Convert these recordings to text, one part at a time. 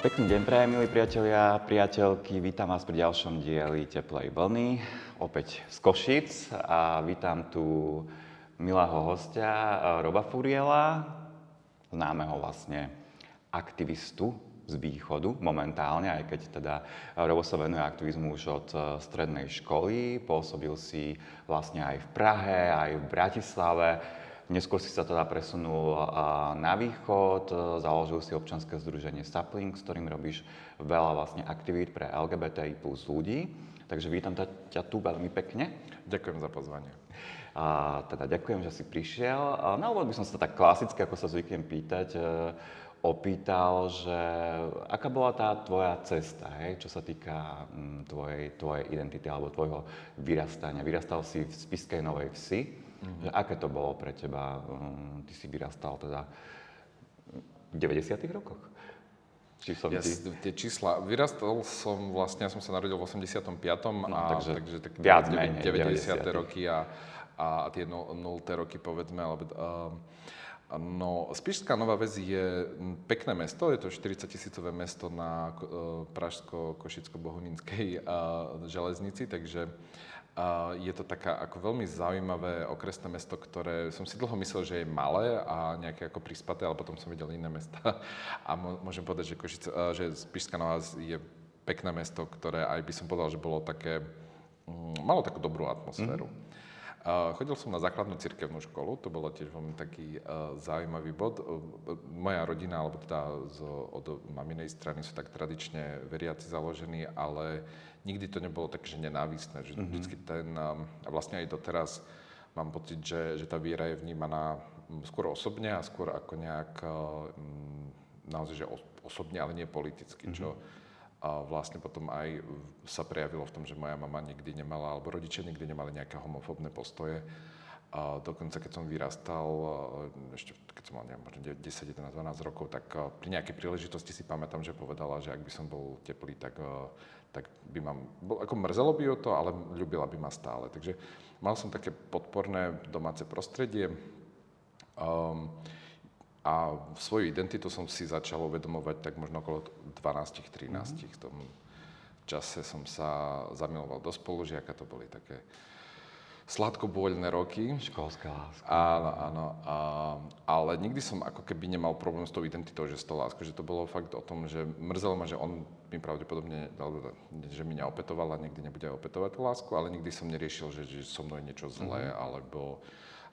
Pekný deň prajem, milí priatelia, priateľky. Vítam vás pri ďalšom dieli Teplej vlny, opäť z Košic a vítam tu milého hostia Roba Furiela, známeho vlastne aktivistu z východu momentálne, aj keď teda Robo sa venuje aktivizmu už od strednej školy, pôsobil si vlastne aj v Prahe, aj v Bratislave, Neskôr si sa teda presunul na východ, založil si občanské združenie Sapling, s ktorým robíš veľa vlastne aktivít pre LGBTI plus ľudí. Takže vítam ťa tu veľmi pekne. Ďakujem za pozvanie. A, teda ďakujem, že si prišiel. Na úvod by som sa tak klasicky, ako sa zvyknem pýtať, e, opýtal, že aká bola tá tvoja cesta, hej, čo sa týka m, tvojej, tvojej identity alebo tvojho vyrastania. Vyrastal si v Spiskej Novej Vsi, Mm-hmm. Aké to bolo pre teba? Um, ty si vyrastal teda v 90 rokoch? Či som ja, ty... Tie čísla, vyrastal som vlastne, ja som sa narodil v 85. No, a takže, takže tak viac menej, 90. 90. roky a, a tie 0. roky povedzme, alebo uh, No, Spišská Nová Ves je pekné mesto, je to 40 tisícové mesto na uh, Pražsko-Košicko-Bohuninskej uh, železnici, takže a je to taká ako veľmi zaujímavé okresné mesto, ktoré som si dlho myslel, že je malé a nejaké ako prispaté, ale potom som videl iné mesta. A môžem povedať, že, Košice, že Spišská Nová je pekné mesto, ktoré aj by som povedal, že bolo také, mm, malo takú dobrú atmosféru. Mm. Uh, chodil som na základnú cirkevnú školu, to bolo tiež veľmi taký uh, zaujímavý bod. Uh, moja rodina, alebo teda z, od maminej strany sú tak tradične veriaci založení, ale nikdy to nebolo tak, že nenávistné. Že mm-hmm. vždycky ten, um, a vlastne aj doteraz mám pocit, že, že tá viera je vnímaná skôr osobne a skôr ako nejak um, naozaj, že osobne, ale nie politicky, mm-hmm. čo a vlastne potom aj sa prejavilo v tom, že moja mama nikdy nemala, alebo rodičia nikdy nemali nejaké homofóbne postoje. A dokonca keď som vyrastal, ešte keď som mal neviem, 10, 11, 12 rokov, tak pri nejakej príležitosti si pamätám, že povedala, že ak by som bol teplý, tak, tak by ma, ako mrzelo by o to, ale ľúbila by ma stále. Takže mal som také podporné domáce prostredie. Um, a svoju identitu som si začal uvedomovať tak možno okolo 12-13. Mm-hmm. V tom čase som sa zamiloval do spolužiaka, to boli také sladkobôľné roky. Školská láska. Áno, áno. A, ale nikdy som ako keby nemal problém s tou identitou, že s tou láskou, že to bolo fakt o tom, že mrzelo ma, že on mi pravdepodobne, že mi neopetoval a nikdy nebude opetovať tú lásku, ale nikdy som neriešil, že, že so mnou je niečo zlé, mm-hmm. alebo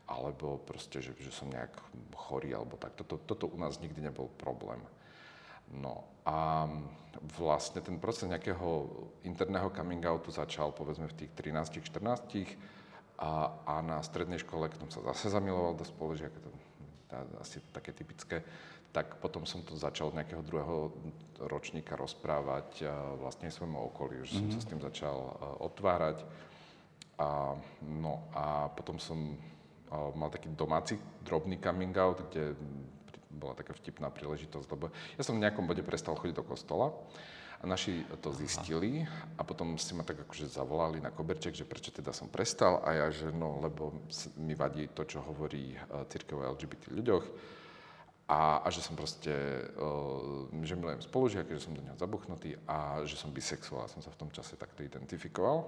alebo proste, že, že som nejak chorý alebo tak. Toto, toto u nás nikdy nebol problém. No a vlastne ten proces nejakého interného coming outu začal povedzme v tých 13-14 a, a na strednej škole, keď som sa zase zamiloval do spolužiaka, to, to asi také typické, tak potom som to začal od nejakého druhého ročníka rozprávať vlastne svojmu okoliu, že mm-hmm. som sa s tým začal otvárať. A, no a potom som mal taký domáci drobný coming out, kde bola taká vtipná príležitosť, lebo ja som v nejakom bode prestal chodiť do kostola a naši to zistili a potom si ma tak akože zavolali na koberček, že prečo teda som prestal a ja, že no, lebo mi vadí to, čo hovorí e, církev o LGBT ľuďoch a, a že som proste, uh, že milujem spolužiaky, že som do neho zabuchnutý a že som bisexuál, som sa v tom čase takto identifikoval.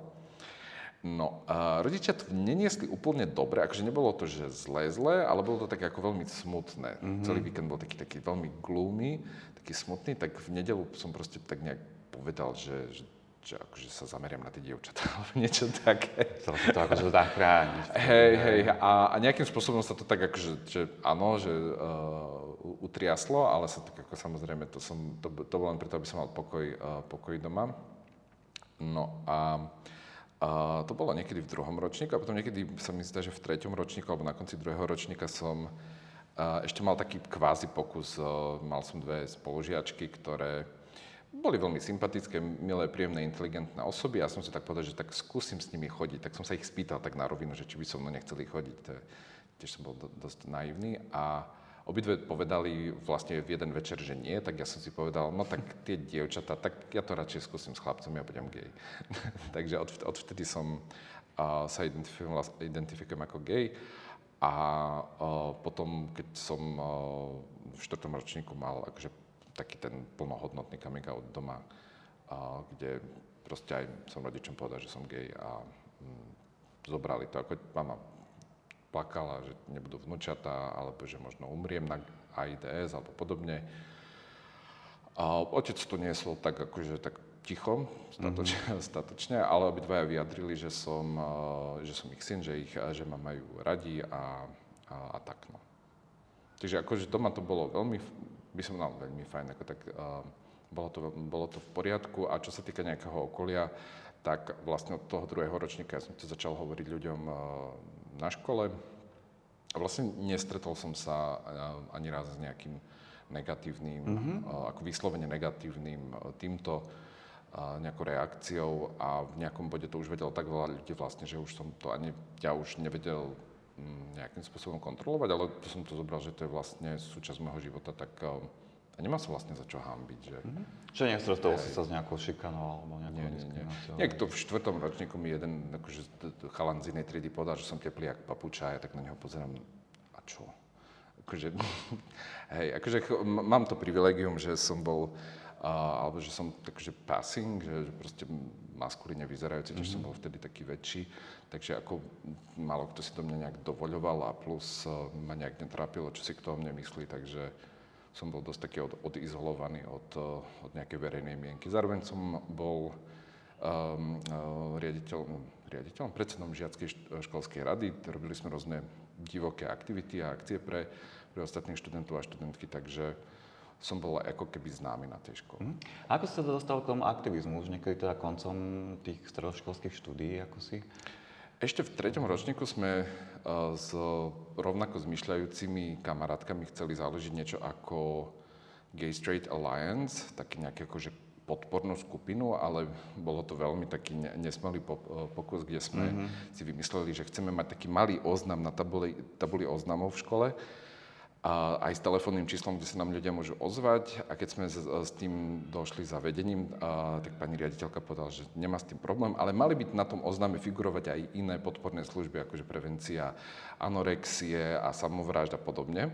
No, a rodičia to neniesli úplne dobre, akože nebolo to, že zlé, zlé, ale bolo to také ako veľmi smutné. Mm-hmm. Celý víkend bol taký, taký veľmi gloomy, taký smutný, tak v nedelu som proste tak nejak povedal, že, že, že akože sa zameriam na tie dievčatá, alebo niečo také. Chcel si to akože zachrániť. Hej, hej, a, a nejakým spôsobom sa to tak akože, že áno, že uh, utriaslo, ale sa tak ako samozrejme, to, som, to, to bolo len preto, aby som mal pokoj, uh, pokoj doma. No a a to bolo niekedy v druhom ročníku a potom niekedy sa mi zdá, že v treťom ročníku alebo na konci druhého ročníka som ešte mal taký kvázi pokus. Mal som dve spolužiačky, ktoré boli veľmi sympatické, milé, príjemné, inteligentné osoby a som si tak povedal, že tak skúsim s nimi chodiť. Tak som sa ich spýtal tak na rovinu, že či by so mnou nechceli chodiť. Tiež som bol dosť naivný a obidve povedali vlastne v jeden večer, že nie, tak ja som si povedal, no tak tie dievčatá, tak ja to radšej skúsim s chlapcom, ja budem gay. Takže od, odvtedy som uh, sa identifikujem, identifikujem ako gay. A uh, potom, keď som uh, v štvrtom ročníku mal akože taký ten plnohodnotný coming out doma, a, kde proste aj som rodičom povedal, že som gay a mm, zobrali to. Ako mama plakala, že nebudú vnúčatá, alebo že možno umriem na AIDS alebo podobne. A otec to niesol tak akože tak ticho, statočne, mm-hmm. statočne ale obidvaja vyjadrili, že som, že som ich syn, že, ich, že ma majú radi a, a, a tak no. Takže akože doma to bolo veľmi, by som mal veľmi fajn, ako tak, uh, bolo, to, bolo to v poriadku a čo sa týka nejakého okolia, tak vlastne od toho druhého ročníka ja som to začal hovoriť ľuďom uh, na škole a vlastne nestretol som sa uh, ani raz s nejakým negatívnym, mm-hmm. uh, ako vyslovene negatívnym týmto nejakou reakciou a v nejakom bode to už vedelo tak veľa ľudí vlastne, že už som to ani, ja už nevedel Mm, nejakým spôsobom kontrolovať, ale to som to zobral, že to je vlastne súčasť môjho života, tak um, a nemá sa vlastne za čo hambiť. Že... Mm-hmm. Čo nestretol si sa s nejakou šikanou alebo nejakou nie? Nie, nie. v štvrtom ročníku mi jeden akože, chalan z inej triedy povedal, že som teplý jak papuča a ja tak na neho pozerám, a čo? Akože, hej, akože mám to privilegium, že som bol a, alebo že som takže passing, že, že proste maskulíne vyzerajúci, mm-hmm. som bol vtedy taký väčší, takže ako málo kto si do mňa nejak dovoľoval a plus uh, ma nejak netrápilo, čo si kto o mne myslí, takže som bol dosť taký od, odizolovaný od, uh, od nejakej verejnej mienky. Zároveň som bol um, uh, riaditeľom, riaditeľom, predsedom žiackej školskej rady, robili sme rôzne divoké aktivity a akcie pre, pre ostatných študentov a študentky, takže som bol ako keby známy na tej škole. Mm. Ako ste sa dostal k tomu aktivizmu? Už niekedy teda koncom tých stredoškolských štúdií, ako si? Ešte v treťom ročníku sme uh, s rovnako zmyšľajúcimi kamarátkami chceli založiť niečo ako Gay Straight Alliance, taký nejaký akože podpornú skupinu, ale bolo to veľmi taký nesmelý e, pokus, kde sme mm-hmm. si vymysleli, že chceme mať taký malý oznam na tabuli, tabuli oznamov v škole, a aj s telefónnym číslom, kde sa nám ľudia môžu ozvať. A keď sme s, tým došli za vedením, tak pani riaditeľka povedala, že nemá s tým problém, ale mali by na tom oznáme figurovať aj iné podporné služby, akože prevencia anorexie a samovrážd a podobne.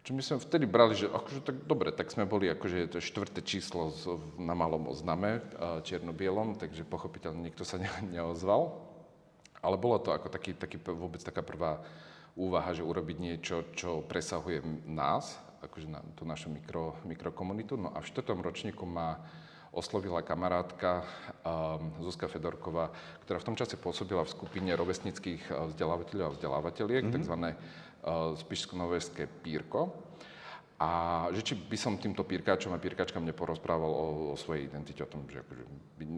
Čo my sme vtedy brali, že akože tak dobre, tak sme boli akože to štvrté číslo na malom ozname, čierno-bielom, takže pochopiteľne nikto sa ne, neozval. Ale bolo to ako taký, taký vôbec taká prvá úvaha, že urobiť niečo, čo presahuje nás, akože na tú našu mikro, mikrokomunitu. No a v štvrtom ročníku ma oslovila kamarátka um, Zuzka Fedorková, ktorá v tom čase pôsobila v skupine rovesnických uh, vzdelávateľov a vzdelávateľiek, mm-hmm. tzv. Uh, Spišsko-Noveské pírko. A že či by som týmto pírkačom a pírkačkám neporozprával o, o svojej identite, o tom, že akože,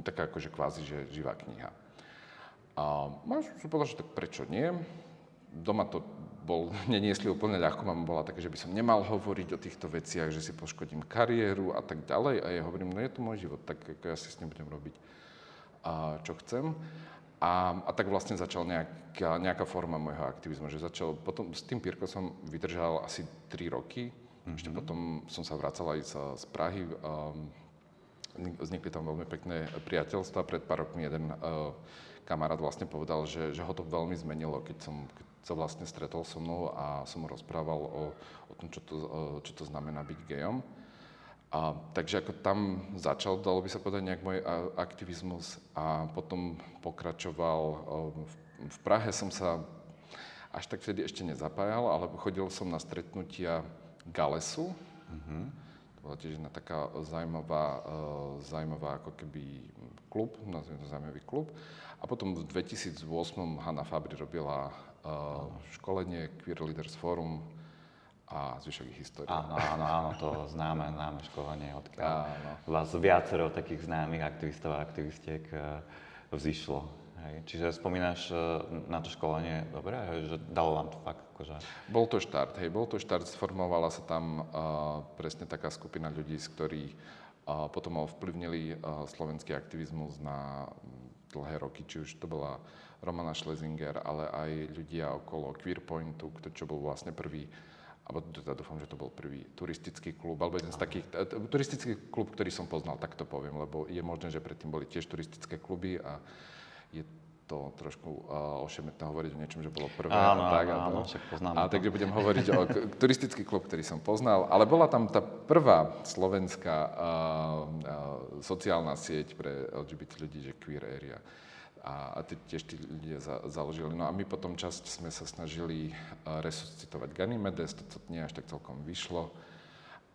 taká akože kvázi, že živá kniha. A ja som povedal, že tak prečo nie doma to bol, neniesli úplne ľahko, mama bola také, že by som nemal hovoriť o týchto veciach, že si poškodím kariéru a tak ďalej. A ja hovorím, no je to môj život, tak ja si s ním budem robiť, a čo chcem. A, a tak vlastne začal nejaká, nejaká forma môjho aktivizmu, že začal, potom s tým Pirko som vydržal asi 3 roky, mm-hmm. ešte potom som sa vracal aj z, z Prahy, um, vznikli tam veľmi pekné priateľstva, pred pár rokmi jeden uh, kamarát vlastne povedal, že, že ho to veľmi zmenilo, keď som, keď sa vlastne stretol so mnou a som mu rozprával o, o tom, čo to, čo to znamená byť gejom. A, takže ako tam začal, dalo by sa povedať, nejak môj aktivizmus a potom pokračoval. V, v Prahe som sa až tak vtedy ešte nezapájal, ale chodil som na stretnutia Galesu. Mm-hmm. To bola tiež jedna taká zaujímavá, zaujímavá ako keby klub, nazvime to zaujímavý klub. A potom v 2008 Hanna Fabri robila školenie Queer Leaders Forum a zvyšok ich histórie. Áno, áno, áno, to známe, známe školenie, odkiaľ áno. vás viacero takých známych aktivistov a aktivistiek uh, vzýšlo. Hej. Čiže spomínaš uh, na to školenie, dobre, že dalo vám to fakt akože... Bol to štart, hej, bol to štart, sformovala sa tam uh, presne taká skupina ľudí, z ktorých uh, potom ovplyvnili uh, slovenský aktivizmus na dlhé roky, či už to bola Romana Schlesinger, ale aj ľudia okolo Queerpointu, čo bol vlastne prvý alebo teda dúfam, že to bol prvý turistický klub, alebo jeden z takých, turistický klub, ktorý som poznal, tak to poviem, lebo je možné, že predtým boli tiež turistické kluby a je to trošku uh, ošemetné hovoriť o niečom, že bolo prvé áno, a tak. Áno, a, áno, však poznám a takže budem hovoriť o turistický klub, ktorý som poznal, ale bola tam tá prvá slovenská uh, uh, sociálna sieť pre LGBT ľudí, že Queer Area. A, a tiež tí ľudia za, založili. No a my potom časť sme sa snažili uh, resuscitovať Ganymedes, to, to nie až tak celkom vyšlo.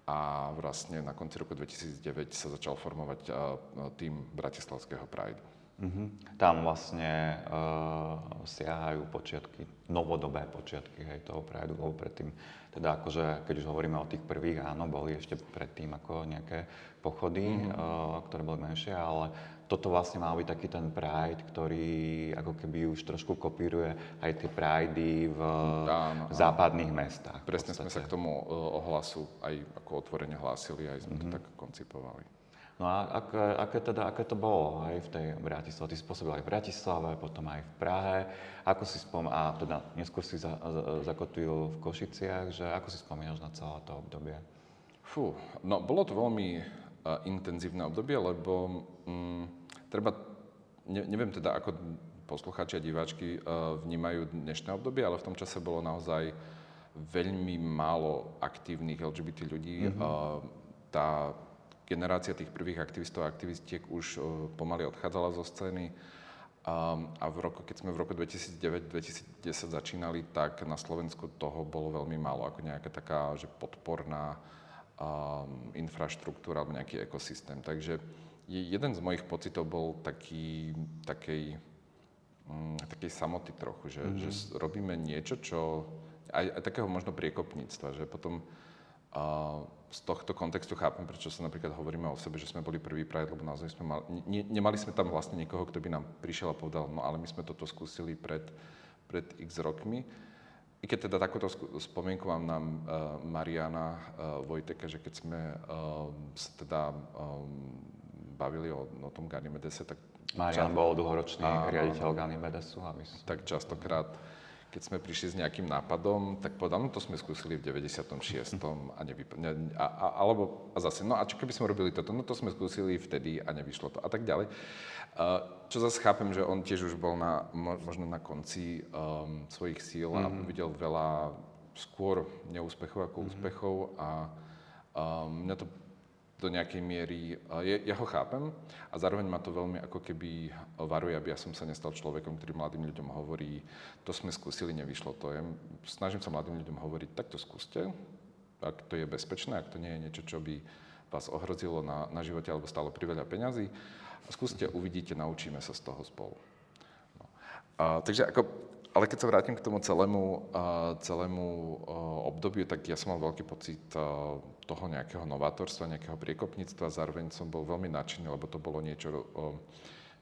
A vlastne na konci roku 2009 sa začal formovať uh, tým Bratislavského Pride. Mhm. Tam vlastne uh, siahajú počiatky, novodobé počiatky hej, toho Prideu, lebo predtým, teda akože, keď už hovoríme o tých prvých, áno, boli ešte predtým ako nejaké pochody, mm-hmm. uh, ktoré boli menšie, ale toto vlastne mal byť taký ten Pride, ktorý ako keby už trošku kopíruje aj tie Pridey v Áno, áno. západných mestách. v Presne sme sa k tomu uh, ohlasu aj ako otvorene hlásili, aj sme Mhm. to tak koncipovali. No a aké, aké, teda, aké to bolo aj v tej Bratislave? Ty si pôsobil aj v Bratislave, potom aj v Prahe. Ako si spom... A teda neskôr si za, za, zakotvil v Košiciach, že ako si spomínaš na celé to obdobie? Fú, no bolo to veľmi uh, intenzívne obdobie, lebo mm, treba, ne, neviem teda, ako poslucháči a diváčky uh, vnímajú dnešné obdobie, ale v tom čase bolo naozaj veľmi málo aktívnych LGBT ľudí. Mm-hmm. Tá generácia tých prvých aktivistov a aktivistiek už uh, pomaly odchádzala zo scény. A v roku, keď sme v roku 2009-2010 začínali, tak na Slovensku toho bolo veľmi málo, ako nejaká taká že podporná um, infraštruktúra alebo nejaký ekosystém. Takže jeden z mojich pocitov bol taký, takej, mm, takej samoty trochu, že, mm-hmm. že robíme niečo, čo aj, aj takého možno priekopníctva, že potom a z tohto kontextu chápem, prečo sa napríklad hovoríme o sebe, že sme boli prvý Pride, lebo naozaj sme mali, ne, nemali sme tam vlastne niekoho, kto by nám prišiel a povedal, no ale my sme toto skúsili pred, pred x rokmi. I keď teda takúto spomienku mám na uh, Mariana uh, Vojteka, že keď sme uh, sa teda um, bavili o, o tom Ganymedese, tak, Marian bol dlhoročný Áno, riaditeľ Ganymedesu. Aby si... tak častokrát, keď sme prišli s nejakým nápadom, tak povedal, no to sme skúsili v 96. a nevyp- ne, a, a, alebo a zase, no a čo keby sme robili toto, no to sme skúsili vtedy a nevyšlo to a tak ďalej. Uh, čo zase chápem, že on tiež už bol na, mo- možno na konci um, svojich síl a Mhm. videl veľa skôr neúspechov ako úspechov a um, mňa to do nejakej miery, je, ja ho chápem a zároveň ma to veľmi ako keby varuje, aby ja som sa nestal človekom, ktorý mladým ľuďom hovorí, to sme skúsili, nevyšlo to. Ja snažím sa mladým ľuďom hovoriť, tak to skúste, ak to je bezpečné, ak to nie je niečo, čo by vás ohrozilo na, na živote alebo stalo priveľa peňazí. Skúste, uvidíte, naučíme sa z toho spolu. No. A, takže ako, ale keď sa vrátim k tomu celému, celému obdobiu, tak ja som mal veľký pocit toho nejakého novátorstva, nejakého priekopníctva. Zároveň som bol veľmi nadšený, lebo to bolo niečo,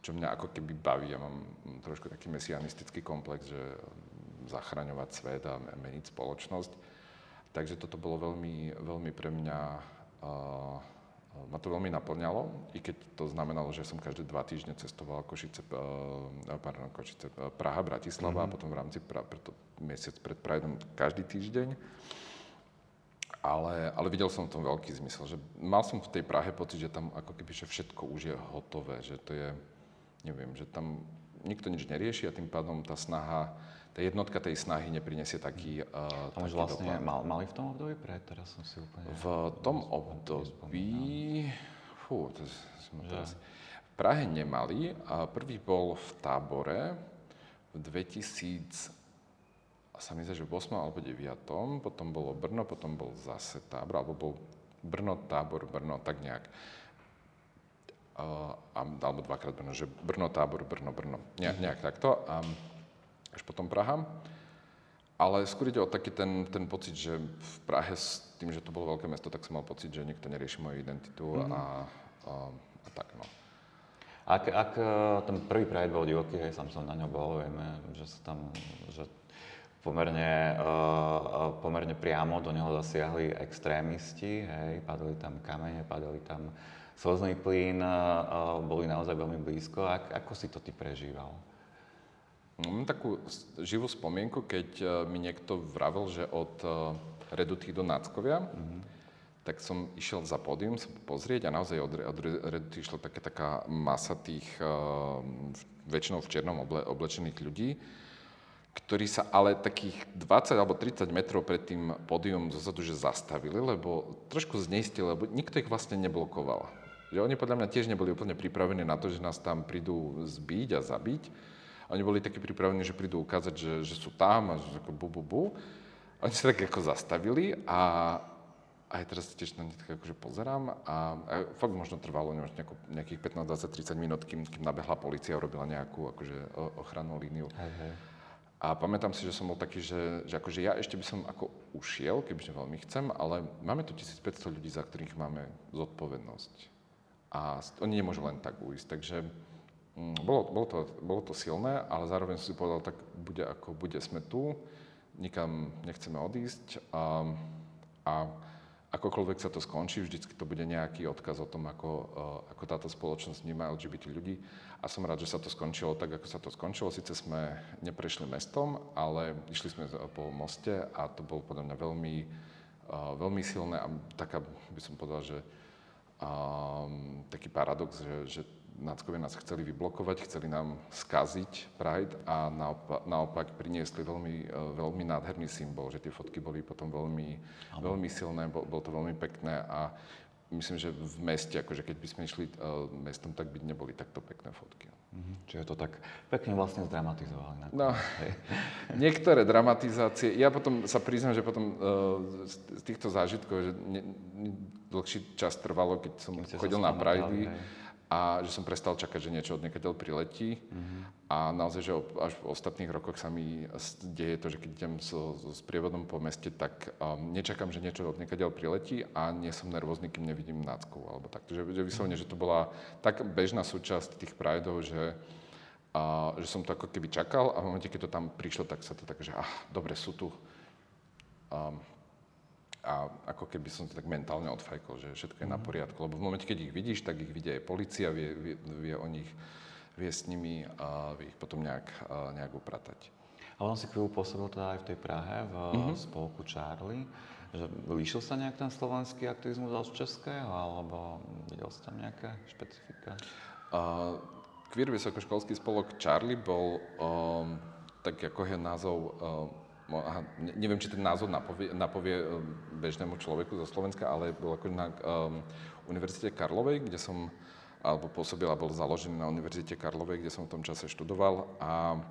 čo mňa ako keby baví. Ja mám trošku taký mesianistický komplex, že mm, zachraňovať svet a meniť spoločnosť. Takže toto bolo veľmi, veľmi pre mňa ma to veľmi naplňalo, i keď to znamenalo, že som každé dva týždne cestoval Košice, eh, pardon, Košice, eh, Praha, Bratislava mm-hmm. a potom v rámci pra, preto, mesiac pred Prideom každý týždeň. Ale, ale videl som v tom veľký zmysel, že mal som v tej Prahe pocit, že tam ako keby že všetko už je hotové, že to je, neviem, že tam nikto nič nerieši a tým pádom tá snaha, tá jednotka tej snahy neprinesie taký, uh, taký vlastne dopad. mal, mali v tom období pre, teraz som si úplne... V tom období, fú, to sme teraz, v Prahe nemali a prvý bol v tábore v 2000, a sa mi zdá, že v 8. alebo 9. Potom bolo Brno, potom bol zase tábor, alebo bol Brno, tábor, Brno, tak nejak. Uh, alebo dvakrát Brno, že Brno, tábor, Brno, Brno. Ne, nejak takto. A až potom Praha. Ale skôr ide o taký ten, ten pocit, že v Prahe s tým, že to bolo veľké mesto, tak som mal pocit, že nikto nerieši moju identitu mm-hmm. a, a, a tak no. Ak, ak eh, ten prvý Pride bol divoký, hej, sám som na ňo bol, vieme, že sa tam, že pomerne, uh, pomerne priamo do neho zasiahli extrémisti, hej, padali tam kamene, padali tam slzný plyn, uh, boli naozaj veľmi blízko. Ak, ako si to ty prežíval? Mám takú živú spomienku, keď eh, mi niekto vravel, že od eh, Redutí do Náckovia, mm-hmm. tak som išiel za pódium sa pozrieť a naozaj od, od Redditu išla taká, taká masa tých uh, väčšinou v černom oble, oblečených ľudí, ktorí sa ale takých 20 alebo 30 metrov pred tým pódium zozadu, že zastavili, lebo trošku zneistili, lebo nikto ich vlastne neblokoval. Že oni podľa mňa tiež neboli úplne pripravení na to, že nás tam prídu zbiť a zabiť. Oni boli takí pripravení, že prídu ukázať, že, že sú tam a že ako bu, bu, bu. Oni sa tak ako zastavili a aj teraz tiež na ne tak akože pozerám a, a fakt možno trvalo nejako, nejakých 15, 20, 30 minút, kým, kým nabehla policia a urobila nejakú akože ochrannú líniu. Hej, hej. A pamätám si, že som bol taký, že, že akože ja ešte by som ako ušiel, kebyže veľmi chcem, ale máme tu 1500 ľudí, za ktorých máme zodpovednosť. A oni nemôžu len tak ujsť. Takže bolo, bolo, to, bolo to silné, ale zároveň som si povedal, tak bude ako bude, sme tu, nikam nechceme odísť. A, a akokoľvek sa to skončí, vždycky to bude nejaký odkaz o tom, ako, eh, ako táto spoločnosť vníma LGBT ľudí. A som rád, že sa to skončilo tak, ako sa to skončilo. Sice sme neprešli mestom, ale išli sme po moste a to bolo podľa mňa veľmi, eh, veľmi silné a taká, by som povedal, že um, taký paradox, že, že náckovia nás chceli vyblokovať, chceli nám skaziť Pride a naopak, naopak priniesli veľmi, e, veľmi nádherný symbol, že tie fotky boli potom veľmi, veľmi silné, bol, bol to veľmi pekné a myslím, že v meste, akože keď by sme išli uh, mestom, tak by neboli takto pekné fotky. Mm-hmm. Čiže to tak pekne vlastne zdramatizovali. No, niektoré dramatizácie, ja potom sa priznám, že potom uh, z, z týchto zážitkov, že ne, ne, dlhší čas trvalo, keď som keď chodil na Pride, a že som prestal čakať, že niečo od niekadeľ priletí. Mm-hmm. A naozaj, že až v ostatných rokoch sa mi deje to, že keď idem so, so sprievodom po meste, tak um, nečakám, že niečo od niekadeľ priletí a nie som nervózny, kým nevidím nácku alebo tak. Že, že vyslovene, že to bola tak bežná súčasť tých prajdov, že, uh, že som to ako keby čakal a v momente, keď to tam prišlo, tak sa to tak, že ah, dobre, sú tu. Um, a ako keby som to tak mentálne odfajkol, že všetko je na mhm. poriadku. Lebo v momente, keď ich vidíš, tak ich vidie aj policia, vie, vie, vie o nich, vie s nimi a vie ich potom nejak, nejak upratať. Ale on si chvíľu pôsobil teda aj v tej Prahe, v mm-hmm. spolku Charlie. Že líšil sa nejak ten slovenský aktivizmus od českého, alebo videl si tam nejaké špecifika? Uh, Queer vysokoškolský spolok Charlie bol, um, tak ako je názov, um, aha, neviem, či ten názov napovie, napovie um, bežnému človeku zo Slovenska, ale bol ako na um, Univerzite Karlovej, kde som, alebo pôsobil a bol založený na Univerzite Karlovej, kde som v tom čase študoval a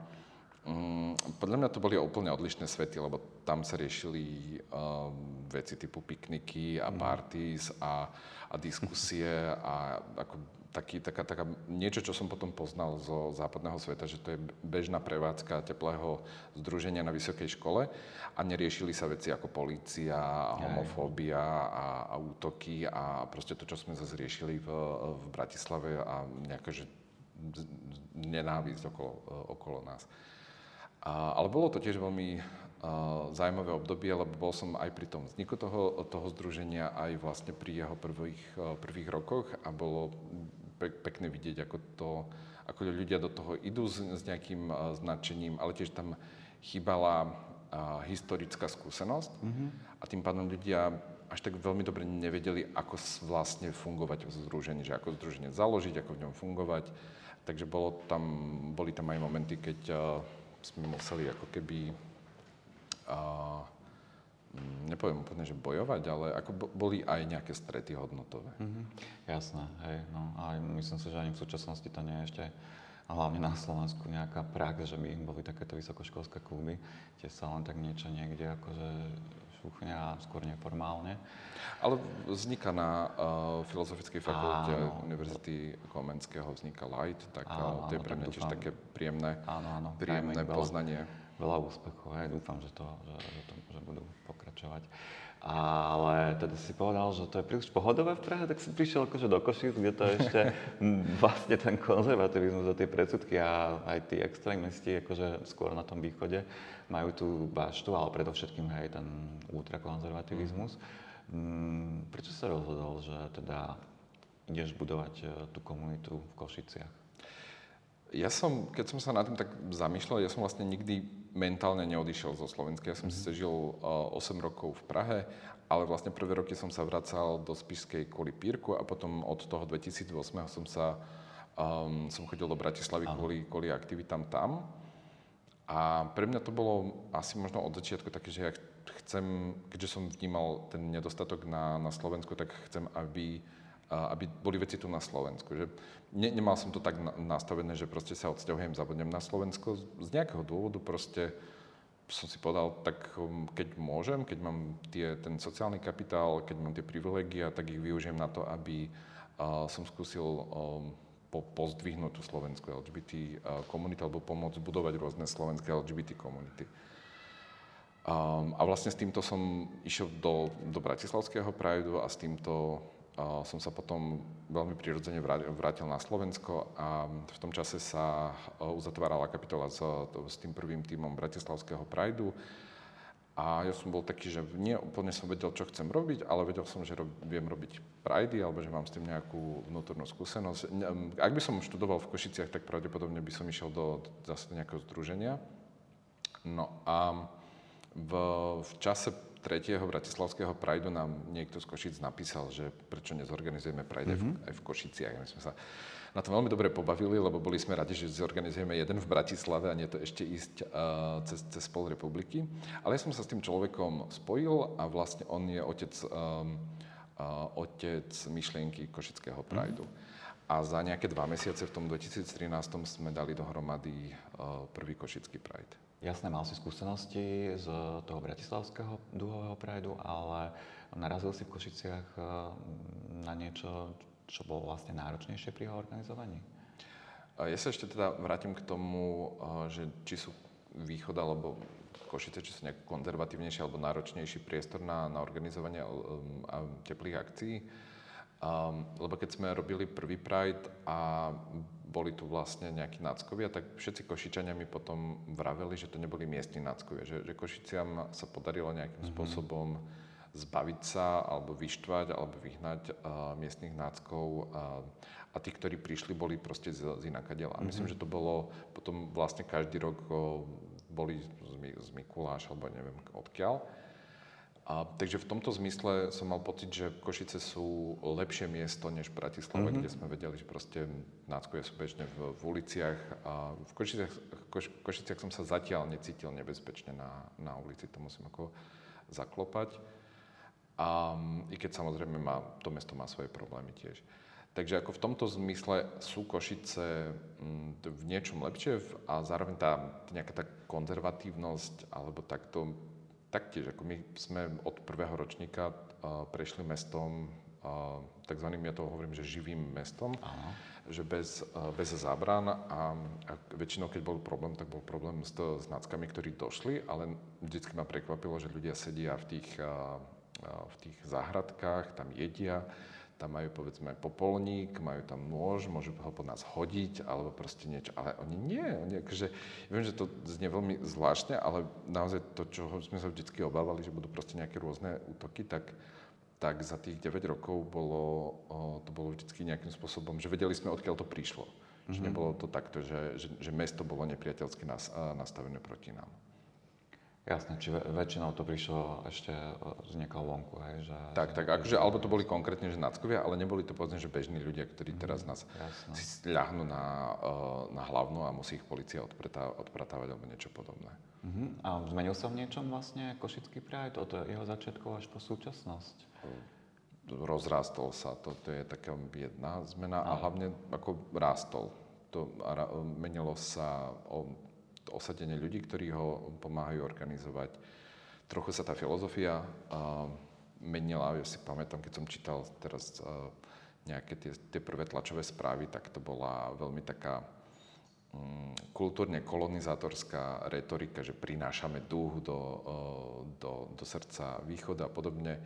um, podľa mňa to boli úplne odlišné svety, lebo tam sa riešili um, veci typu pikniky a mhm. parties a, a diskusie a ako taký, taká, taká, niečo, čo som potom poznal zo západného sveta, že to je bežná prevádzka teplého združenia na vysokej škole a neriešili sa veci ako polícia, homofóbia a, a útoky a proste to, čo sme zase riešili v, v Bratislave a nejaká že nenávisť okolo, okolo nás. A, ale bolo to tiež veľmi zaujímavé obdobie, lebo bol som aj pri tom vzniku toho, toho združenia, aj vlastne pri jeho prvých, prvých rokoch a bolo pekné vidieť, ako, to, ako ľudia do toho idú s, s nejakým uh, značením, ale tiež tam chýbala uh, historická skúsenosť mm-hmm. a tým pádom ľudia až tak veľmi dobre nevedeli, ako vlastne fungovať v združení, že ako združenie založiť, ako v ňom fungovať. Takže bolo tam, boli tam aj momenty, keď uh, sme museli ako keby uh, nepoviem úplne, že bojovať, ale ako boli aj nejaké strety hodnotové. Mm-hmm. Jasné, hej, no a myslím si, že ani v súčasnosti to nie je ešte a hlavne na Slovensku nejaká prax, že by boli takéto vysokoškolské kluby, tie sa len tak niečo niekde akože a skôr neformálne. Ale vzniká na uh, Filozofickej fakulte áno. Univerzity Komenského vzniká Light, tak áno, to je pre mňa tiež také príjemné, áno, áno, príjemné poznanie. Veľa, veľa úspechov, hej, dúfam, že, to, že, že, to, že budú pokračovať. Ale teda si povedal, že to je príliš pohodové v Prahe, tak si prišiel akože do Košic, kde to ešte vlastne ten konzervativizmus a tie predsudky a aj tí extrémisti akože skôr na tom východe majú tú baštu, ale predovšetkým aj ten ultrakonzervativizmus. Mm. Prečo sa rozhodol, že teda ideš budovať e, tú komunitu v Košiciach? Ja som, keď som sa nad tým tak zamýšľal, ja som vlastne nikdy mentálne neodišiel zo Slovenska. Ja som mm-hmm. si žil uh, 8 rokov v Prahe, ale vlastne prvé roky som sa vracal do Spišskej kvôli Pírku a potom od toho 2008 som sa um, som chodil do Bratislavy kvôli, kvôli aktivitám tam. A pre mňa to bolo asi možno od začiatku také, že ja chcem, keďže som vnímal ten nedostatok na, na Slovensku, tak chcem, aby aby boli veci tu na Slovensku. Že ne, nemal som to tak nastavené, že proste sa odsťahujem, zabudnem na Slovensko. Z nejakého dôvodu proste som si povedal, tak um, keď môžem, keď mám tie, ten sociálny kapitál, keď mám tie privilegia, tak ich využijem na to, aby uh, som skúsil um, po, pozdvihnúť tú slovenskú LGBT uh, komunitu alebo pomôcť budovať rôzne slovenské LGBT komunity. Um, a vlastne s týmto som išiel do, do Bratislavského Prideu a s týmto som sa potom veľmi prirodzene vrátil na Slovensko a v tom čase sa uzatvárala kapitola s, s tým prvým týmom Bratislavského Prideu. A ja som bol taký, že nie úplne som vedel, čo chcem robiť, ale vedel som, že rob, viem robiť Pridey, alebo že mám s tým nejakú vnútornú skúsenosť. Ak by som študoval v Košiciach, tak pravdepodobne by som išiel do zase nejakého združenia. No a v, v čase tretieho bratislavského Prideu nám niekto z Košic napísal, že prečo nezorganizujeme Pride mm-hmm. aj v Košiciach. My sme sa na to veľmi dobre pobavili, lebo boli sme radi, že zorganizujeme jeden v Bratislave a nie to ešte ísť uh, cez, cez pol republiky. Ale ja som sa s tým človekom spojil a vlastne on je otec, um, uh, otec myšlienky Košického Prideu. Mm-hmm. A za nejaké dva mesiace v tom 2013 sme dali dohromady uh, prvý Košický Pride. Jasné, mal si skúsenosti z toho bratislavského dúhového prajdu, ale narazil si v Košiciach eh, na niečo, čo bolo vlastne náročnejšie pri jeho organizovaní? Ja sa ešte teda vrátim k tomu, eh, že či sú východ alebo Košice, či sú nejak konzervatívnejší alebo náročnejší priestor na, na organizovanie eh, teplých akcií. Um, lebo keď sme robili prvý Pride a boli tu vlastne nejakí náckovia, tak všetci Košičania mi potom vraveli, že to neboli miestni náckovia, že, že Košiciam sa podarilo nejakým mm-hmm. spôsobom zbaviť sa, alebo vyštvať, alebo vyhnať uh, miestnych náckov uh, a tí, ktorí prišli, boli proste z, z inakadiela. Mm-hmm. Myslím, že to bolo potom vlastne každý rok uh, boli z, z Mikuláš, alebo neviem odkiaľ. A, takže v tomto zmysle som mal pocit, že Košice sú lepšie miesto než Bratislava, mm-hmm. kde sme vedeli, že proste náckovia sú bežne v, v uliciach. A v Košiciach, Koš, Košiciach som sa zatiaľ necítil nebezpečne na, na ulici, to musím ako zaklopať. A, I keď samozrejme má, to mesto má svoje problémy tiež. Takže ako v tomto zmysle sú Košice mm, v niečom lepšie a zároveň tá nejaká tá konzervatívnosť alebo takto taktiež, ako my sme od prvého ročníka prešli mestom, takzvaným, ja to hovorím, že živým mestom, Aha. že bez, bez zábran a, a väčšinou, keď bol problém, tak bol problém s, s náckami, ktorí došli, ale vždycky ma prekvapilo, že ľudia sedia v tých, v tých záhradkách, tam jedia, tam majú povedzme popolník, majú tam nôž, môžu ho po nás hodiť alebo proste niečo. Ale oni nie, oni akože, ja viem, že to znie veľmi zvláštne, ale naozaj to, čo sme sa vždy obávali, že budú proste nejaké rôzne útoky, tak, tak za tých 9 rokov bolo, to bolo vždy nejakým spôsobom, že vedeli sme, odkiaľ to prišlo. Mm-hmm. Že mhm. nebolo to takto, že, že, že mesto bolo nepriateľsky nas, nastavené proti nám. Jasné, či väčšinou to prišlo ešte e, z niekoho vonku, hej, že... Tak, tak, akože, alebo to boli konkrétne, že náckovia, ale neboli to povedzme, že bežní ľudia, ktorí mhm, teraz nás Jasné. si ľahnú na, e, na hlavnú a musí ich policia odpratá, odpratávať alebo niečo podobné. Uh-huh. A zmenil sa v niečom vlastne Košický Pride od jeho začiatkov až po súčasnosť? Rozrástol sa, to, to je taká jedna zmena a, a hlavne ako rástol. To, menilo sa o osadenie ľudí, ktorí ho pomáhajú organizovať. Trochu sa tá filozofia menila, ja si pamätám, keď som čítal teraz nejaké tie, tie prvé tlačové správy, tak to bola veľmi taká um, kultúrne kolonizátorská retorika, že prinášame duch do, do, do srdca východa a podobne.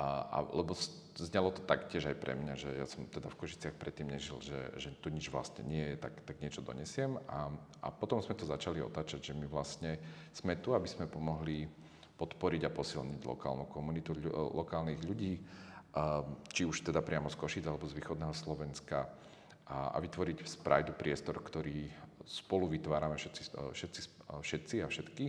A, a, lebo znelo to taktiež aj pre mňa, že ja som teda v Košiciach predtým nežil, že, že tu nič vlastne nie je, tak, tak niečo donesiem. A, a potom sme to začali otáčať, že my vlastne sme tu, aby sme pomohli podporiť a posilniť lokálnu komunitu, lokálnych ľudí, či už teda priamo z Košic alebo z východného Slovenska. A a, vytvoriť z Prideu priestor, ktorý spolu vytvárame všetci, všetci, všetci a všetky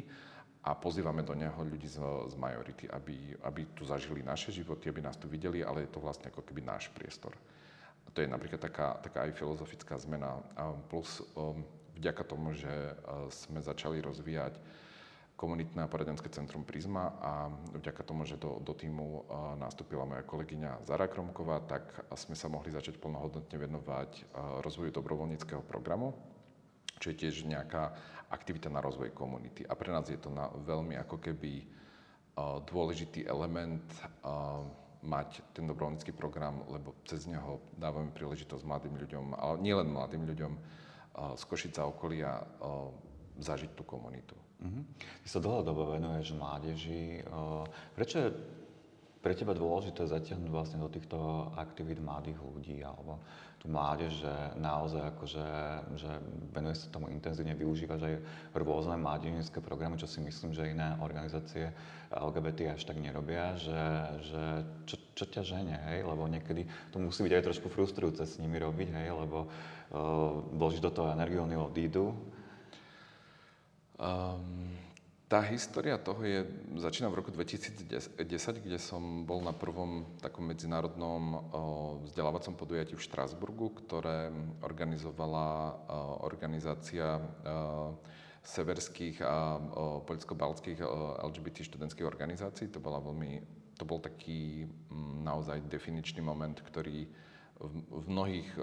a pozývame do neho ľudí z, z majority, aby, aby tu zažili naše životy, aby nás tu videli, ale je to vlastne ako keby náš priestor. A to je napríklad taká, taká aj filozofická zmena. A plus um, vďaka tomu, že uh, sme začali rozvíjať komunitné a poradenské centrum Prisma a vďaka tomu, že do, do týmu uh, nastúpila moja kolegyňa Zara Kromková, tak sme sa mohli začať plnohodnotne venovať uh, rozvoju dobrovoľníckého programu, čo je tiež nejaká aktivita na rozvoj komunity. A pre nás je to na, veľmi ako keby uh, dôležitý element uh, mať ten dobrovoľnícky program, lebo cez neho dávame príležitosť mladým ľuďom, ale nielen mladým ľuďom uh, z Košica okolia zažiť tú komunitu. Mm-hmm. Ty sa dlhodobo venuješ mládeži. Prečo je pre teba dôležité zatiahnuť vlastne do týchto aktivít mladých ľudí alebo tú mládež, že naozaj akože, že venuje sa tomu intenzívne, využívať aj rôzne mládežnícke programy, čo si myslím, že iné organizácie LGBT až tak nerobia, že, že čo, čo ťa žene, hej, lebo niekedy to musí byť aj trošku frustrujúce s nimi robiť, hej, lebo uh, do toho energiu, oni odídu. Um, tá história toho je, začína v roku 2010, kde som bol na prvom takom medzinárodnom vzdelávacom podujatí v Štrásburgu, ktoré organizovala organizácia severských a poľsko-baltských LGBT študentských organizácií. To, bola veľmi, to bol taký naozaj definičný moment, ktorý v, v mnohých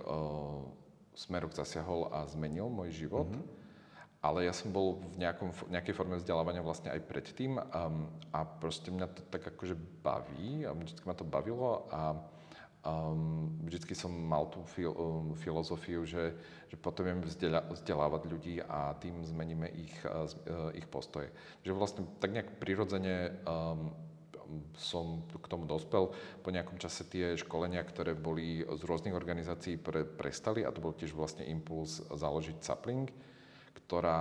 smeroch zasiahol a zmenil môj život. Mm-hmm ale ja som bol v nejakom, nejakej forme vzdelávania vlastne aj predtým a, a proste mňa to tak akože baví a vždycky ma to bavilo a um, vždycky som mal tú fil, um, filozofiu, že, že potrebujem vzdelávať ľudí a tým zmeníme ich, uh, ich postoje. Že vlastne tak nejak prirodzene um, som k tomu dospel. Po nejakom čase tie školenia, ktoré boli z rôznych organizácií, pre, prestali a to bol tiež vlastne impuls založiť Sapling ktorá,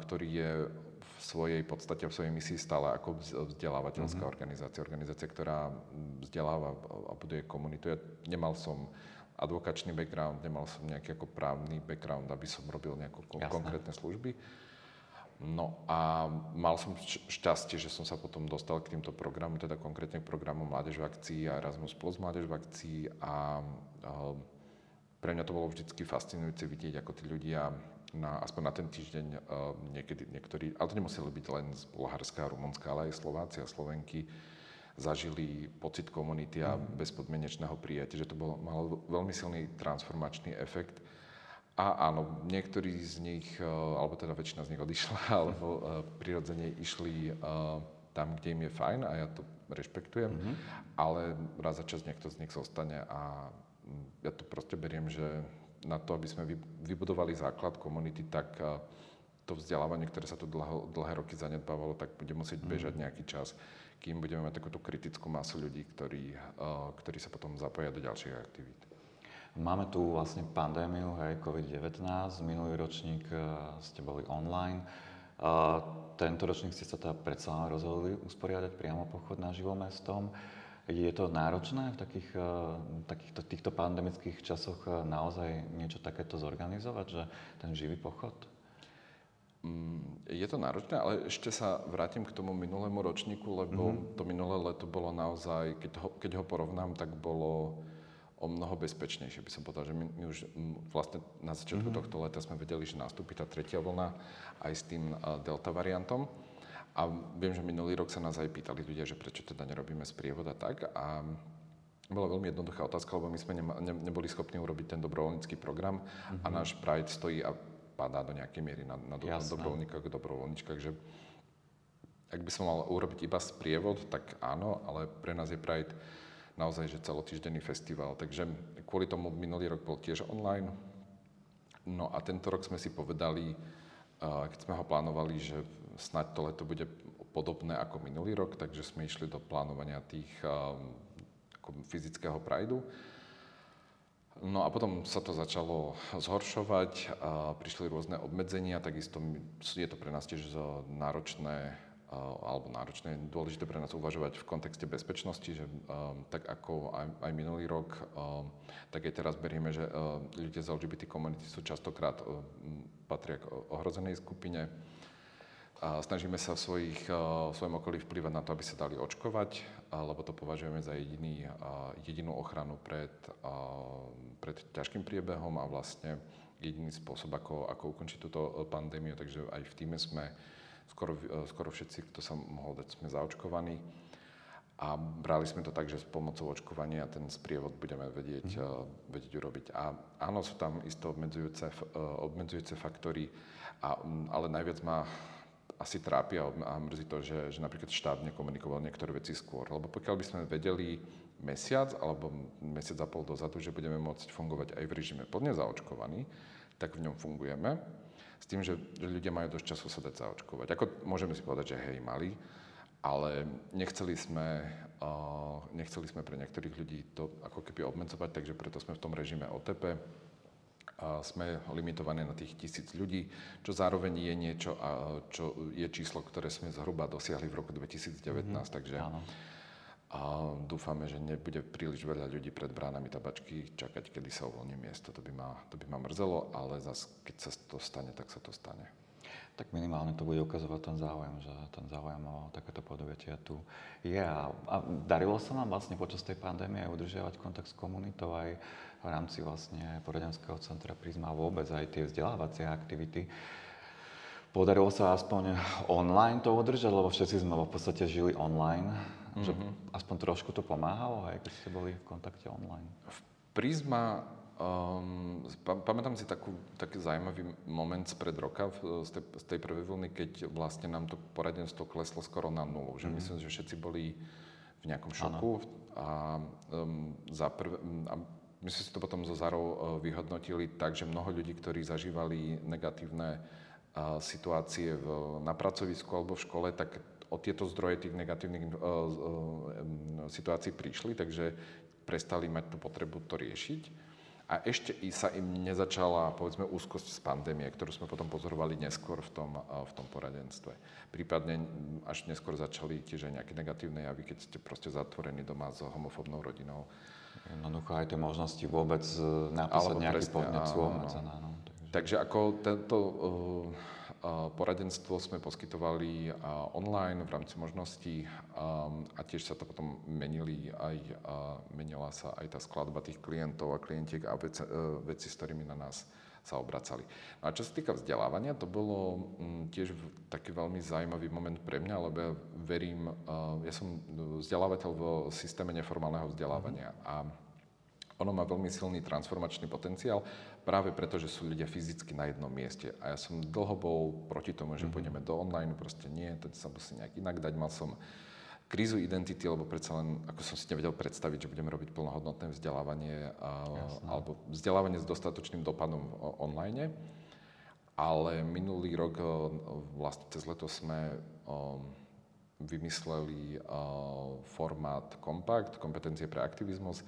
ktorý je v svojej podstate, v svojej misii stále ako vzdelávateľská mm-hmm. organizácia. Organizácia, ktorá vzdeláva a buduje komunitu. Ja nemal som advokačný background, nemal som nejaký ako právny background, aby som robil nejaké konkrétne služby. No a mal som šťastie, že som sa potom dostal k týmto programom, teda konkrétne k programu Mládež v akcii a Erasmus Plus Mládež v akcii a, a pre mňa to bolo vždy fascinujúce vidieť, ako tí ľudia na, aspoň na ten týždeň uh, niekedy niektorí, ale to nemuseli byť len z Bulharska a Rumunska, ale aj Slováci a Slovenky zažili pocit komunity a mm. bezpodmienečného prijatia, že to bolo, malo veľmi silný transformačný efekt. A áno, niektorí z nich, uh, alebo teda väčšina z nich odišla, alebo uh, prirodzene išli tam, kde im je fajn a ja to rešpektujem, mm-hmm. ale raz za čas niekto z nich zostane a mm, ja to proste beriem, že na to, aby sme vybudovali základ komunity, tak to vzdelávanie, ktoré sa tu dlho, dlhé roky zanedbávalo, tak bude musieť mm. bežať nejaký čas, kým budeme mať takúto kritickú masu ľudí, ktorí, ktorí sa potom zapoja do ďalších aktivít. Máme tu vlastne pandémiu, hej, COVID-19, minulý ročník ste boli online. Tento ročník ste sa teda predsa rozhodli usporiadať priamo pochod na živom mestom. Je to náročné v takých, eh, takýchto týchto pandemických časoch eh, naozaj niečo takéto zorganizovať, že ten živý pochod? Mm, je to náročné, ale ešte sa vrátim k tomu minulému ročníku, lebo mm-hmm. to minulé leto bolo naozaj, keď ho, keď ho porovnám, tak bolo o mnoho bezpečnejšie. By som povedal, že my, my už vlastne na začiatku mm-hmm. tohto leta sme vedeli, že nastúpi tá tretia vlna aj s tým uh, delta variantom. A viem, že minulý rok sa nás aj pýtali ľudia, že prečo teda nerobíme sprievod a tak. A bola veľmi jednoduchá otázka, lebo my sme nema, ne, neboli schopní urobiť ten dobrovoľnícky program mm-hmm. a mhm. náš Pride stojí a padá do nejakej miery na, na do, dobrovoľníkach dobrovoľníčkach. Že ak by som mal urobiť iba sprievod, tak áno, ale pre nás je Pride naozaj že celotýždenný festival. Takže kvôli tomu minulý rok bol tiež online. No a tento rok sme si povedali, keď sme ho plánovali, že snáď to leto bude podobné ako minulý rok, takže sme išli do plánovania tých ako fyzického prajdu. No a potom sa to začalo zhoršovať, a prišli rôzne obmedzenia, takisto je to pre nás tiež náročné alebo náročné. Dôležité pre nás uvažovať v kontexte bezpečnosti, že tak ako aj, aj minulý rok, tak aj teraz berieme, že ľudia z LGBT komunity sú častokrát patria k ohrozenej skupine. A snažíme sa v, svojich, v svojom okolí vplývať na to, aby sa dali očkovať, lebo to považujeme za jediný, jedinú ochranu pred, pred ťažkým priebehom a vlastne jediný spôsob, ako, ako ukončiť túto pandémiu. Takže aj v týme sme skoro, skoro všetci, kto sa mohol dať, sme zaočkovaní. A brali sme to tak, že s pomocou očkovania ten sprievod budeme vedieť, mm. vedieť urobiť. A áno, sú tam isto obmedzujúce, obmedzujúce faktory, a, ale najviac ma asi trápi a, mrzí to, že, že napríklad štát nekomunikoval niektoré veci skôr. Lebo pokiaľ by sme vedeli mesiac alebo mesiac a pol dozadu, že budeme môcť fungovať aj v režime plne zaočkovaný, tak v ňom fungujeme. S tým, že, že ľudia majú dosť času sa dať zaočkovať. Ako môžeme si povedať, že hej, mali, ale nechceli sme, uh, nechceli sme pre niektorých ľudí to ako keby obmedzovať, takže preto sme v tom režime OTP. A sme limitovaní na tých tisíc ľudí, čo zároveň je niečo, a čo je číslo, ktoré sme zhruba dosiahli v roku 2019, mm-hmm. takže Áno. A dúfame, že nebude príliš veľa ľudí pred bránami tabačky čakať, kedy sa uvoľní miesto. To by ma, to by ma mrzelo, ale zase, keď sa to stane, tak sa to stane tak minimálne to bude ukazovať ten záujem, že ten záujem o takéto podujatia tu je. A, a darilo sa nám vlastne počas tej pandémie aj udržiavať kontakt s komunitou aj v rámci vlastne poradenského centra Prisma vôbec aj tie vzdelávacie aktivity. Podarilo sa aspoň online to udržať, lebo všetci sme v podstate žili online, mm-hmm. že mhm. aspoň trošku to pomáhalo, aj keď ste boli v kontakte online. V Prisma Um, pamätám si takú, taký zaujímavý moment spred roka v, z, tej, z tej prvej vlny, keď vlastne nám to poradenstvo kleslo skoro na nulu. Že mm-hmm. myslím, že všetci boli v nejakom šoku a, um, za prv, a my sme si to potom so Zarou uh, vyhodnotili tak, že mnoho ľudí, ktorí zažívali negatívne uh, situácie v, na pracovisku alebo v škole, tak o tieto zdroje tých negatívnych uh, uh, situácií prišli, takže prestali mať tú potrebu to riešiť a ešte i sa im nezačala, povedzme, úzkosť z pandémie, ktorú sme potom pozorovali neskôr v tom, v tom poradenstve. Prípadne až neskôr začali tiež aj nejaké negatívne javy, keď ste proste zatvorení doma s homofóbnou rodinou. Jednoducho aj tie možnosti vôbec napísať Alebo nejaký podnet sú obmedzené. No, takže... takže ako tento uh, Poradenstvo sme poskytovali online v rámci možností a tiež sa to potom menili aj, menila sa aj tá skladba tých klientov a klientiek a veci, e, veci s ktorými na nás sa obracali. No a čo sa týka vzdelávania, to bolo mm, tiež taký veľmi zaujímavý moment pre mňa, lebo ja verím, ja som vzdelávateľ v systéme neformálneho vzdelávania a ono má veľmi silný transformačný potenciál práve preto, že sú ľudia fyzicky na jednom mieste. A ja som dlho bol proti tomu, že mm-hmm. pôjdeme do online, proste nie, to sa musí nejak inak dať. Mal som krízu identity, lebo predsa len, ako som si nevedel predstaviť, že budeme robiť plnohodnotné vzdelávanie a, alebo vzdelávanie s dostatočným dopadom online. Ale minulý rok, vlastne cez leto sme vymysleli formát Compact, kompetencie pre aktivizmus,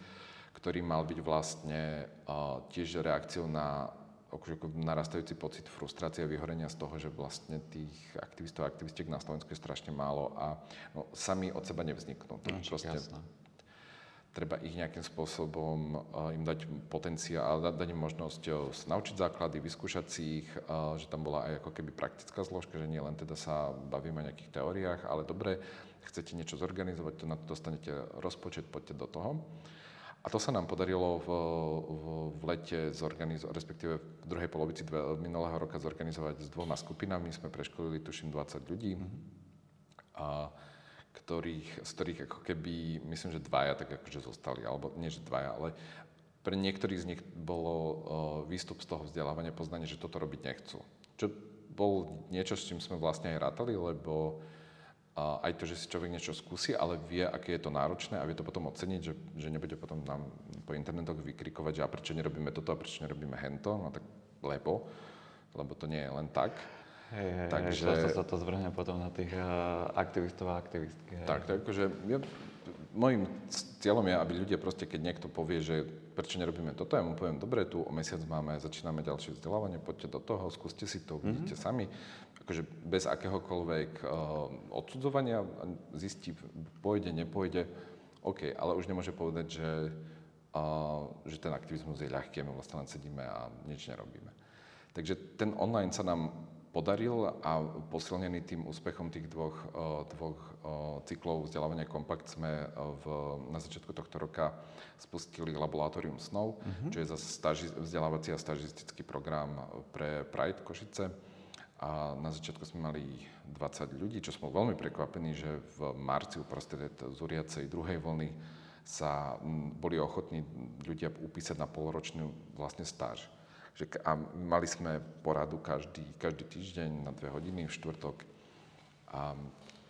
ktorý mal byť vlastne uh, tiež reakciou na akože narastajúci pocit frustrácie a vyhorenia z toho, že vlastne tých aktivistov a aktivistiek na Slovensku je strašne málo a no, sami od seba nevzniknú. No, proste, jasné. treba ich nejakým spôsobom uh, im dať potenciál, dať, dať im možnosť uh, naučiť základy, vyskúšať si ich, uh, že tam bola aj ako keby praktická zložka, že nie len teda sa bavíme o nejakých teóriách, ale dobre, chcete niečo zorganizovať, to na to dostanete rozpočet, poďte do toho. A to sa nám podarilo v, v, v lete zorganizovať, respektíve v druhej polovici dve, minulého roka zorganizovať s dvoma skupinami. Sme preškolili, tuším, 20 ľudí, a, ktorých, z ktorých ako keby, myslím, že dvaja tak akože zostali, alebo nie, že dvaja, ale pre niektorých z nich bolo uh, výstup z toho vzdelávania, poznanie, že toto robiť nechcú. Čo bol niečo, s čím sme vlastne aj rátali, lebo a aj to, že si človek niečo skúsi, ale vie, aké je to náročné a vie to potom oceniť, že, že nebude potom nám po internetoch vykrikovať, že a prečo nerobíme toto a prečo nerobíme hento, no tak lebo, lebo to nie je len tak. Hej, hej, Takže... hej, sa to zvrhne potom na tých uh, aktivistov a aktivistky. Hej. Tak, tak akože ja, môjim cieľom je, aby ľudia proste, keď niekto povie, že prečo nerobíme toto, ja mu poviem, dobre, tu o mesiac máme, začíname ďalšie vzdelávanie, poďte do toho, skúste si to, mm-hmm. sami akože bez akéhokoľvek uh, odsudzovania zistí, pôjde, nepôjde, OK, ale už nemôže povedať, že, uh, že ten aktivizmus je ľahký, my vlastne len sedíme a nič nerobíme. Takže ten online sa nám podaril a posilnený tým úspechom tých dvoch, uh, dvoch cyklov vzdelávania Kompakt sme v, na začiatku tohto roka spustili Laboratórium snov, uh-huh. čo je zase staži, vzdelávací a stažistický program pre Pride Košice a na začiatku sme mali 20 ľudí, čo bol veľmi prekvapený, že v marci uprostred zúriacej druhej vlny sa boli ochotní ľudia upísať na polročnú vlastne stáž. A mali sme poradu každý, každý týždeň na dve hodiny v štvrtok. A,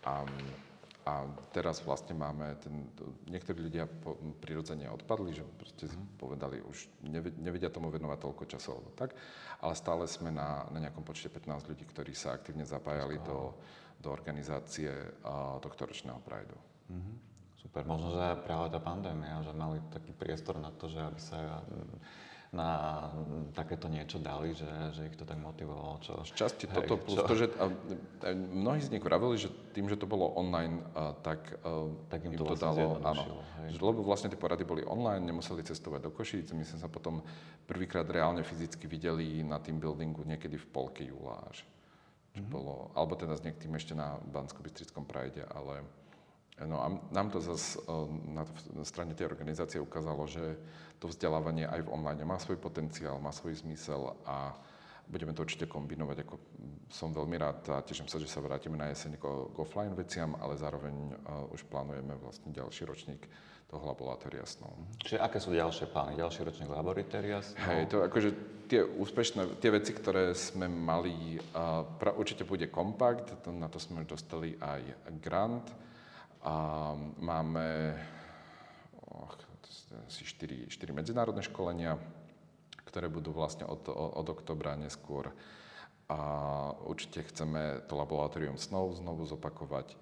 a a teraz vlastne máme, ten, niektorí ľudia po, prirodzene odpadli, že proste mhm. povedali, už nevedia tomu venovať toľko času alebo tak, ale stále sme na, na nejakom počte 15 ľudí, ktorí sa aktívne zapájali do, do organizácie uh, tohto ročného Prideu. Mm-hmm. Super, možno, že práve tá pandémia, že mali taký priestor na to, že aby sa na takéto niečo dali, že, že ich to tak motivovalo. Čo, Šťastie hej, toto plus čo? to, že a, a mnohí z nich vraveli, že tým, že to bolo online, a, tak, a, tak im im to vlastne dalo, áno, hej. lebo vlastne tie porady boli online, nemuseli cestovať do Košíc, my sme sa potom prvýkrát reálne fyzicky videli na tým buildingu niekedy v polke júla až. Mm-hmm. bolo, alebo teda s niekým ešte na Bansko-Bystrickom prajde, ale No a nám to zase na strane tej organizácie ukázalo, že to vzdelávanie aj v online má svoj potenciál, má svoj zmysel a budeme to určite kombinovať. Ako som veľmi rád a teším sa, že sa vrátime na jeseň k, offline veciam, ale zároveň uh, už plánujeme vlastne ďalší ročník toho laboratória snov. Čiže aké sú ďalšie plány? Ďalší ročník laboratória snov? Hej, to akože tie úspešné, tie veci, ktoré sme mali, uh, pra, určite bude kompakt, to, na to sme už dostali aj grant. A máme oh, asi 4, 4 medzinárodné školenia, ktoré budú vlastne od, od oktobra neskôr. A určite chceme to laboratórium snov znovu zopakovať.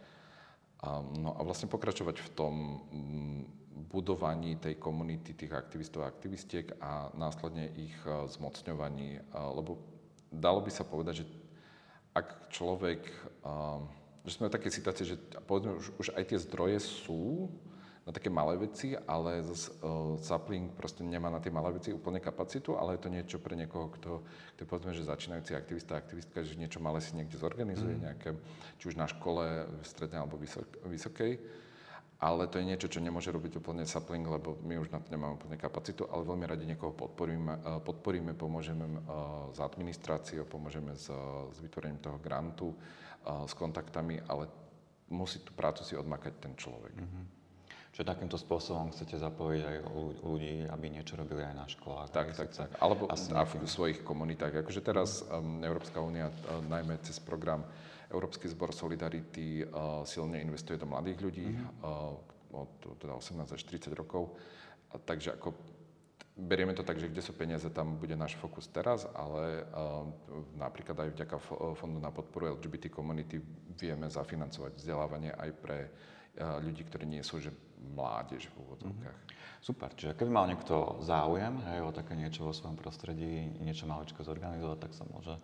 A, no a vlastne pokračovať v tom budovaní tej komunity tých aktivistov a aktivistiek a následne ich e, zmocňovaní. Lebo dalo by sa povedať, že ak človek, že sme v takej situácii, že povedzme, už, už aj tie zdroje sú, na také malé veci, ale zase uh, sapling proste nemá na tie malé veci úplne kapacitu, ale je to niečo pre niekoho, kto, kto povedzme, že začínajúci aktivista, aktivistka, že niečo malé si niekde zorganizuje, mm. nejaké, či už na škole, strednej alebo vysok, vysokej. Ale to je niečo, čo nemôže robiť úplne sapling, lebo my už na to nemáme úplne kapacitu, ale veľmi radi niekoho podporíme, uh, podporíme pomôžeme uh, s administráciou, pomôžeme s, s vytvorením toho grantu, s kontaktami, ale musí tú prácu si odmakať ten človek. Mm-hmm. Čiže takýmto spôsobom chcete zapojiť aj ľudí, aby niečo robili aj na školách. Tak, tak, tak. Alebo a v svojich komunitách. Akože teraz um, Európska únia, uh, najmä cez program Európsky zbor Solidarity, uh, silne investuje do mladých ľudí mm-hmm. uh, od teda 18 až 30 rokov. A, takže ako berieme to tak, že kde sú peniaze, tam bude náš fokus teraz, ale uh, napríklad aj vďaka Fondu na podporu LGBT komunity vieme zafinancovať vzdelávanie aj pre uh, ľudí, ktorí nie sú že mládež v úvodzovkách. Mm-hmm. Super, čiže keby mal niekto záujem hej, o také niečo vo svojom prostredí, niečo maličko zorganizovať, tak sa môže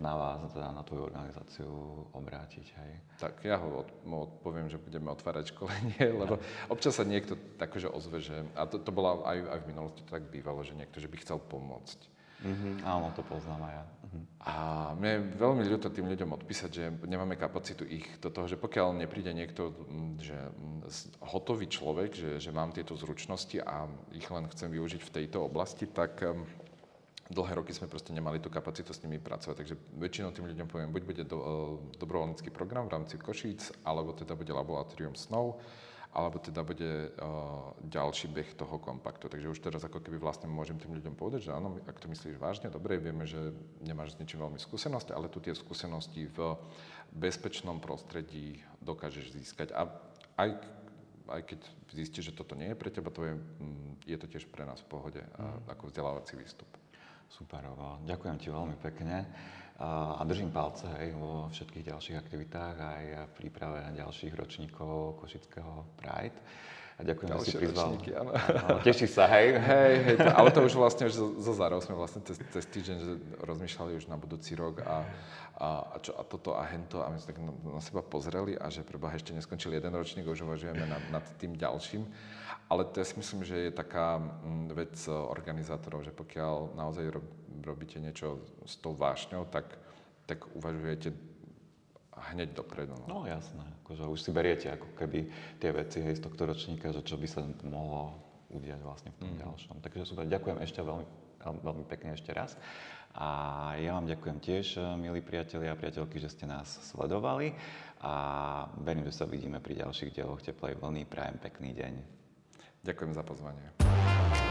na vás, teda na tvoju organizáciu obrátiť. Hej. Tak ja ho odpoviem, že budeme otvárať školenie, lebo občas sa niekto takože ozve, že, a to, to bolo aj, aj v minulosti to tak bývalo, že niekto, že by chcel pomôcť. Mm-hmm, áno, to poznám aj ja. Mm-hmm. A mne je veľmi ľúto tým ľuďom odpísať, že nemáme kapacitu ich do toho, že pokiaľ nepríde niekto, že hotový človek, že, že mám tieto zručnosti a ich len chcem využiť v tejto oblasti, tak dlhé roky sme proste nemali tú kapacitu s nimi pracovať. Takže väčšinou tým ľuďom poviem, buď bude do, uh, dobrovoľnícky program v rámci Košíc, alebo teda bude laboratórium snov, alebo teda bude uh, ďalší beh toho kompaktu. Takže už teraz ako keby vlastne môžem tým ľuďom povedať, že áno, ak to myslíš vážne, dobre, vieme, že nemáš s ničím veľmi skúsenosti, ale tu tie skúsenosti v bezpečnom prostredí dokážeš získať. A aj, aj keď zistíš, že toto nie je pre teba, to je, mm, je to tiež pre nás v pohode mm. ako vzdelávací výstup. Super, ďakujem ti veľmi pekne a držím palce aj vo všetkých ďalších aktivitách, aj v príprave ďalších ročníkov Košického Pride. A ďakujem, že si prizval. ročníky, áno. Áno, teší sa, hej? Hej, hej, to, ale to už vlastne už zo, Zárov sme vlastne cez, cez týždeň že rozmýšľali už na budúci rok a, a, a, čo, a toto a hento a my sme tak na, na seba pozreli a že preboha ešte neskončil jeden ročník, už uvažujeme nad, nad tým ďalším. Ale to ja si myslím, že je taká mm, vec organizátorov, že pokiaľ naozaj rob, robíte niečo s tou vášňou, tak, tak uvažujete hneď dopredu. No No. jasné, akože už si beriete ako keby tie veci hej, z tohto ročníka, že čo by sa mohlo udiať vlastne v tom mm. ďalšom. Takže super, ďakujem ešte veľmi, veľmi pekne ešte raz. A ja vám ďakujem tiež, milí priatelia a priateľky, že ste nás sledovali a verím, že sa vidíme pri ďalších dieloch Teplej vlny. Prajem pekný deň. Ďakujem za pozvanie.